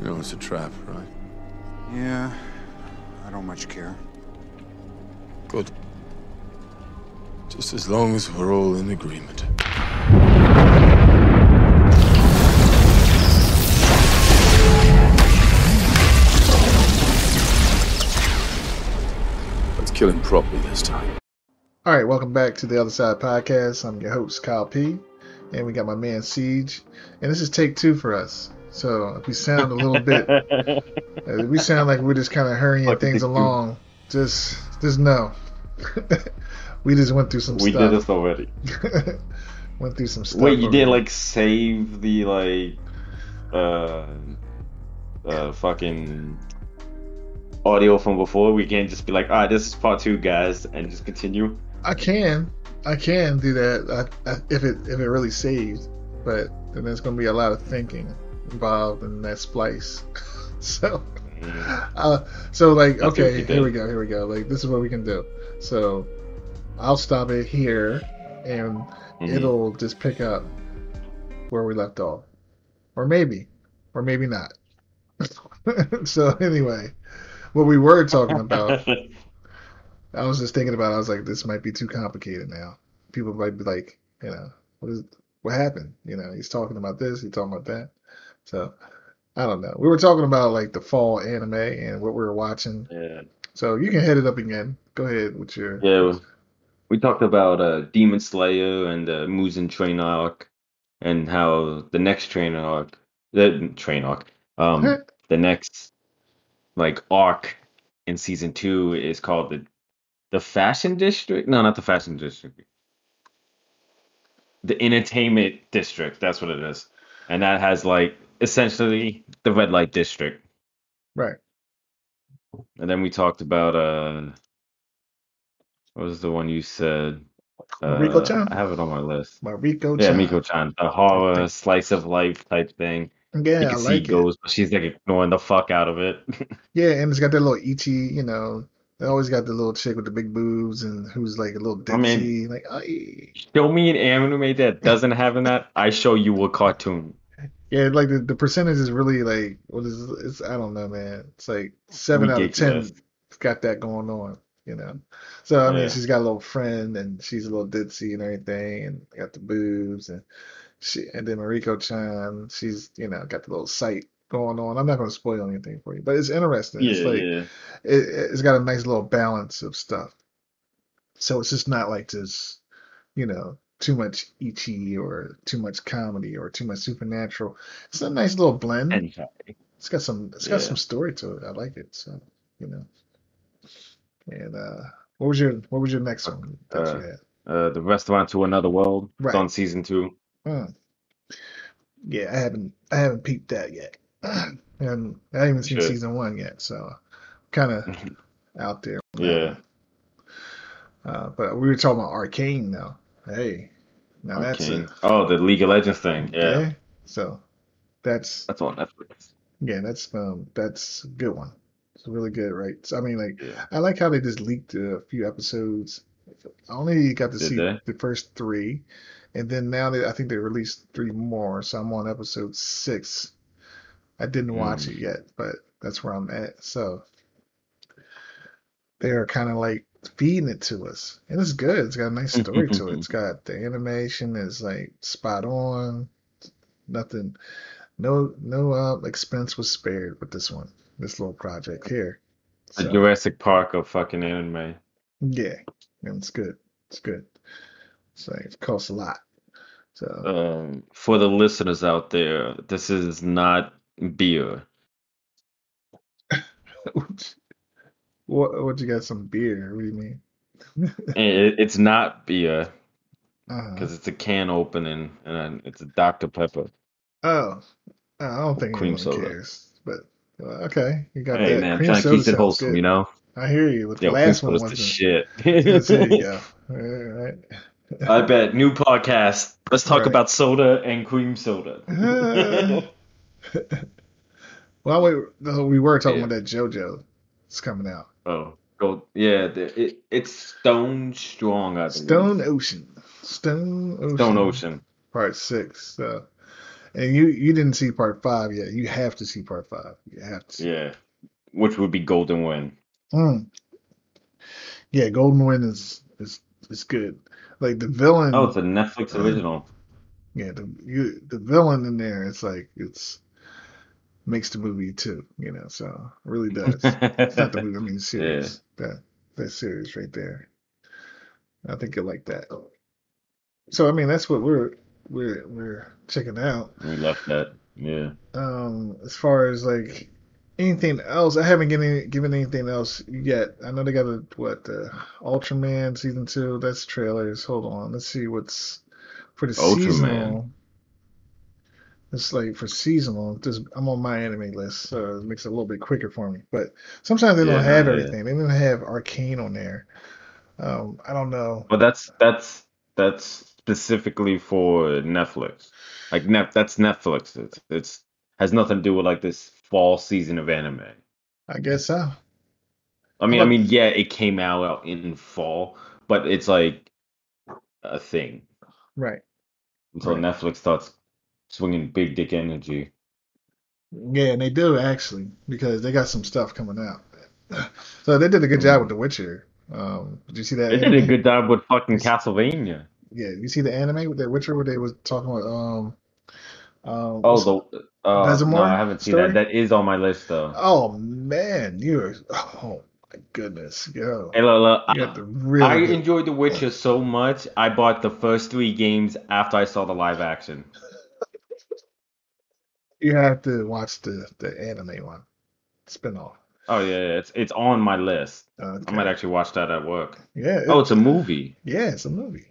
You know it's a trap, right? Yeah, I don't much care. Good. Just as long as we're all in agreement. Let's kill him properly this time. All right, welcome back to the Other Side Podcast. I'm your host, Kyle P. And we got my man Siege. And this is take two for us. So if we sound a little bit, uh, we sound like we're just kind of hurrying Fuck things along. Just, just know, we just went through some We did this already. went through some stuff. Wait, you didn't like save the like uh uh fucking audio from before? We can't just be like, all right, this is part two, guys, and just continue. I can, I can do that I, I, if it if it really saves, but then there's gonna be a lot of thinking involved in that splice. so. Mm. Uh, so like, That's okay, here we go, here we go. Like, this is what we can do. So, I'll stop it here, and Mhm. it'll just pick up where we left off, or maybe, or maybe not. so anyway, what we were talking about, I was just thinking about. I was like, this might be too complicated now. People might be like, you know, what is what happened? You know, he's talking about this, he's talking about that. So. I don't know. We were talking about like the fall anime and what we were watching. yeah, So you can head it up again. Go ahead with your. yeah. We talked about uh Demon Slayer and the Mugen train arc, and how the next train arc, the train arc, um, the next like arc in season two is called the the fashion district. No, not the fashion district. The entertainment district. That's what it is, and that has like essentially the red light district. Right. And then we talked about uh, what was the one you said? Uh, Mieruko-chan? I have it on my list. Yeah, Chan. Yeah, Miko-chan, the horror slice of life type thing. you Yeah, I can see like goes, but she's like ignoring the fuck out of it. Yeah, and it's got that little ecchi, you know. They always got the little chick with the big boobs and who's like a little I mean- like, ay. Show me an anime that doesn't have in that. I show you a cartoon. Yeah, like the, the percentage is really like, what is? It's, I don't know, man. It's like seven out of ten got that going on, you know. So, I mean, Yeah. she's got a little friend and she's a little ditzy and everything and got the boobs and she, and then Mieruko Chan, she's, you know, got the little sight going on. I'm not going to spoil anything for you, but it's interesting. It's like, yeah. it, it's got a nice little balance of stuff. So it's just not like just, you know, too much ecchi or too much comedy or too much supernatural. It's a nice little blend. And It's got some it's got some story to it. I like it. So, you know. And uh what was your what was your next one that you Uh, had? uh, the restaurant to another world. Right. It's on season two. Hmm. Yeah, I haven't I haven't peeped that yet. and I haven't even seen Should. season one yet, so kind of out there. Yeah. Uh, but we were talking about Arcane now. Hey, now that's Okay. a Oh, the League of Legends thing. Yeah, okay. So that's that's on Netflix. yeah, that's um that's a good one. It's really good, right? So, I mean, like Yeah. I like how they just leaked a few episodes. I only got to Did see they? the first three, and then now they I think they released three more. So I'm on episode six. I didn't watch Mm. it yet, but that's where I'm at. So they are kind of like feeding it to us, and it's good. It's got a nice story to it. It's got the animation is like spot on. Nothing, no no uh, expense was spared with this one. This little project here. The So, Jurassic Park of fucking anime. yeah, and it's good. It's good. So it costs a lot. So Um, for the listeners out there, this is not beer. what what you got some beer? What do you mean? It, it's not beer Uh-huh. because it's a can opening and it's a Dr. Pepper. Oh, I don't think Cream anyone soda. cares. But uh, okay, you got Hey that. man, I'm Cream trying to soda keep it wholesome, good. you know? I hear you. With the Yo, last one soda's the shit. There you go. All right. I bet. New podcast. Let's talk Right. about soda and cream soda. Well, we we were talking Yeah. about that JoJo. It's coming out. Oh, go. Yeah, the, it, it's Stone Strong, I believe. Stone Ocean. Stone Ocean. Stone Ocean. Part six. So And you you didn't see part five yet. You have to see part five. You have to. See. Yeah, which would be Golden Wind. Mm. Yeah, Golden Wind is is is good. Like the villain. Oh, it's a Netflix original. Yeah, the you the villain in there. It's like it's makes the movie too. You know, so really does. it's not the movie. I mean, the series. Yeah. That that series right there. I think you like that. So I mean, that's what we're we're we're checking out. We left that. Yeah. Um, as far as like anything else, I haven't given given anything else yet. I know they got a what the Ultraman season two. That's trailers. Hold on, let's see what's for the Ultraman. seasonal. It's like for seasonal. Just I'm on my anime list, so it makes it a little bit quicker for me. But sometimes they don't yeah, have everything. Yeah. They didn't have Arcane on there. Um, I don't know. But that's that's that's specifically for Netflix. Like net, that's Netflix. It's it's has nothing to do with like this fall season of anime. I guess so. I mean, I mean, yeah, it came out in fall, but it's like a thing, right? Until right. Netflix starts swinging big dick energy. Yeah, and they do actually because they got some stuff coming out. So they did a good job with The Witcher. Um, did you see that? They anime? did a good job with fucking Castlevania. Yeah, you see the anime with The Witcher where they was talking about um. Um, oh, the uh, no, I haven't seen story? that. That is on my list though. Oh man, you're oh my goodness, yo. Hey, look, look, I, really I enjoyed The Witcher so much. I bought the first three games after I saw the live action. You have to watch the the anime one spinoff. Oh yeah, it's it's on my list. Okay. I might actually watch that at work. Yeah. oh, it's a movie. Yeah, it's a movie.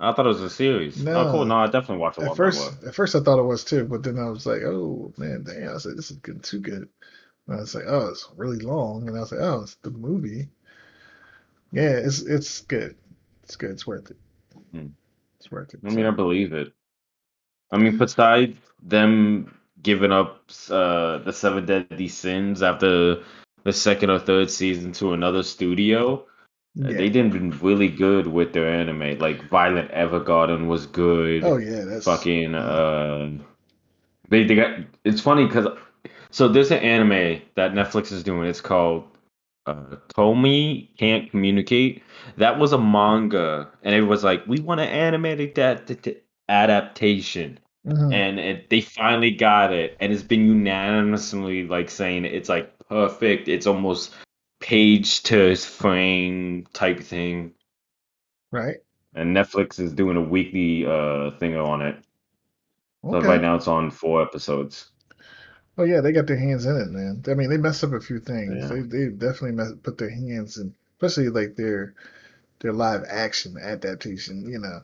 I thought it was a series. No. Oh, cool. No, I definitely watched it. At first, at first I thought it was too, but then I was like, oh man, damn! I said this is getting too good. And I was like, oh, it's really long, and I was like, oh, it's the movie. Yeah, it's it's good. It's good. It's worth it. Hmm. It's worth it. I mean, I believe it. I mean, besides them giving up uh, the Seven Deadly Sins after the second or third season to another studio. Uh, yeah. They did been really good with their anime. Like Violet Evergarden was good. Oh yeah, that's fucking. Uh, they they got. It's funny because so there's an anime that Netflix is doing. It's called uh, Komi Can't Communicate. That was a manga, and it was like we want to animate that adaptation. Mm-hmm. And it, they finally got it, and it's been unanimously like saying it's like perfect. It's almost page to frame type thing. Right. And Netflix is doing a weekly uh thing on it. Okay. So right now it's on four episodes. Oh yeah, they got their hands in it, man. I mean, they messed up a few things. Yeah. They they definitely messed, put their hands in, especially like their their live action adaptation. You know,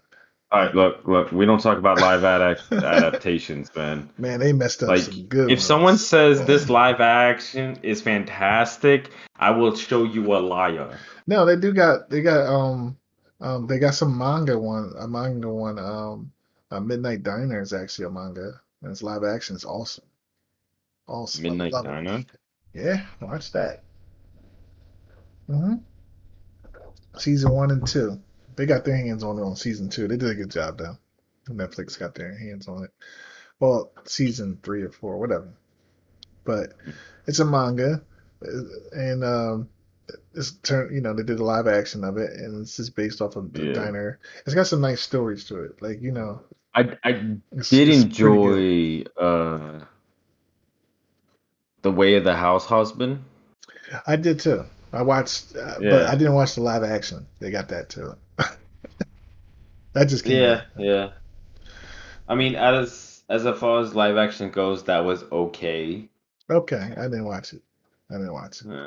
all right, look, look. We don't talk about live adapt- adaptations, man. Man, they messed up like, some good. If ones. someone says this live action is fantastic, I will show you a liar. No, they do got they got um um they got some manga one a manga one um a Midnight Diner is actually a manga and it's live action. It's awesome. Awesome. Midnight Diner. It. Yeah, watch that. Mhm. Season one and two. They got their hands on it on season two. They did a good job though. Netflix got their hands on it. Well, season three or four, whatever. But it's a manga, and um, it's turn. You know, they did a live action of it, and it's just based off of the yeah. diner. It's got some nice stories to it. Like you know, I I did enjoy uh, the way of the house husband. I did too. I watched, uh, yeah. but I didn't watch the live action. They got that too. that just came yeah, out. yeah. I mean, as as far as live action goes, that was okay. Okay, I didn't watch it. I didn't watch it. Yeah.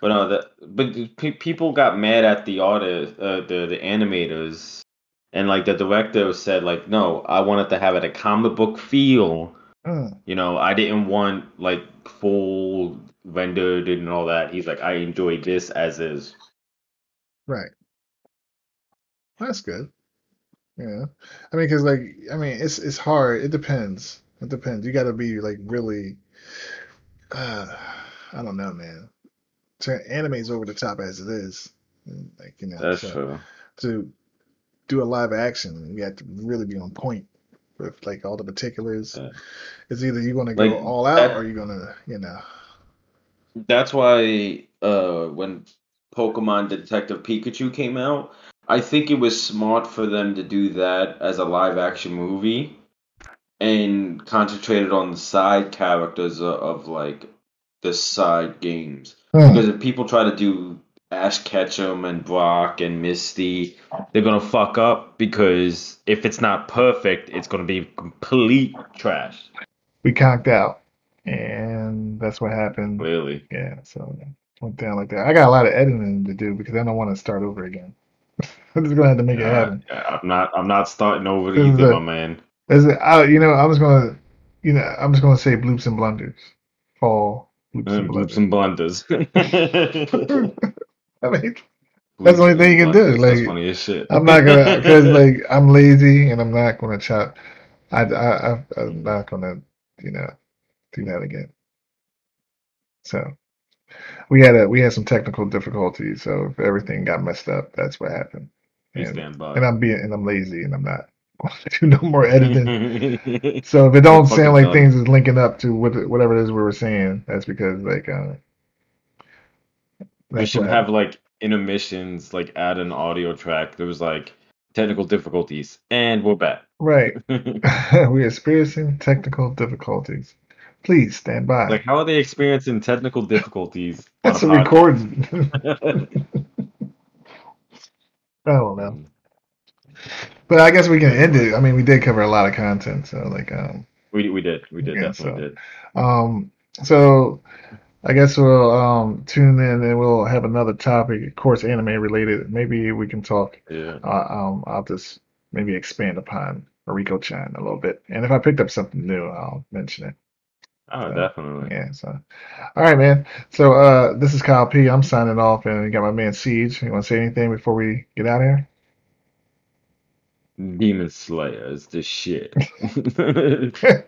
But no, the, but pe- people got mad at the artist, uh, the the animators, and like the director said, like, no, I wanted to have it a comic book feel. Mm. You know, I didn't want like full rendered and all that. He's like, I enjoy this as is. Right. That's good. Yeah. I mean, because like, I mean, it's it's hard. It depends. It depends. You got to be like really. Uh, I don't know, man. Anime's over the top as it is. Like you know, that's so, true. To do a live action, you have to really be on point. with like all the particulars. Yeah. It's either you're gonna go Like, all out that- or you're gonna, you know. That's why uh, when Pokemon Detective Pikachu came out, I think it was smart for them to do that as a live action movie and concentrated on the side characters of, of like the side games. Hmm. Because if people try to do Ash Ketchum and Brock and Misty, they're gonna fuck up because if it's not perfect, it's gonna be complete trash. We conked out, and that's what happened. Clearly. Yeah, so went down like that. I got a lot of editing to do because I don't want to start over again. I'm just gonna have to make it happen. Yeah, I'm not. I'm not starting over This either, a- my man. Is it, I, you know, I was gonna, you know, I'm just gonna say bloops and blunders. Fall bloops Uh, and Bloops blunders. and blunders. I mean, That's the only thing you can do, Blunders, That's like, funny as shit. I'm not gonna because like I'm lazy and I'm not gonna chop. I, I, I I'm not gonna, you know, do that again. So we had a we had some technical difficulties, so if everything got messed up, that's what happened. And, and I'm being and I'm lazy and I'm not going to do no more editing. So if it don't sound like done. things is linking up to what whatever it is we were saying, that's because like uh, that's should have like intermissions, like add an audio track. There was like technical difficulties, and we're back. right. We're experiencing technical difficulties. Please stand by. like, how are they experiencing technical difficulties? That's a a recording. I don't know. But I guess we can end it. I mean, we did cover a lot of content, so like, um, we we did, we did, Yeah, definitely so- did. um, so I guess we'll um tune in and we'll have another topic, of course, anime related. Maybe we can talk. Yeah. Uh, um, I'll just maybe expand upon Mieruko Chan a little bit, and if I picked up something new, I'll mention it. Oh, So, definitely. Yeah. So, all right, man. So, uh, this is Kyle P. I'm signing off, and we got my man Siege. You want to say anything before we get out of here? Demon Slayer is the shit.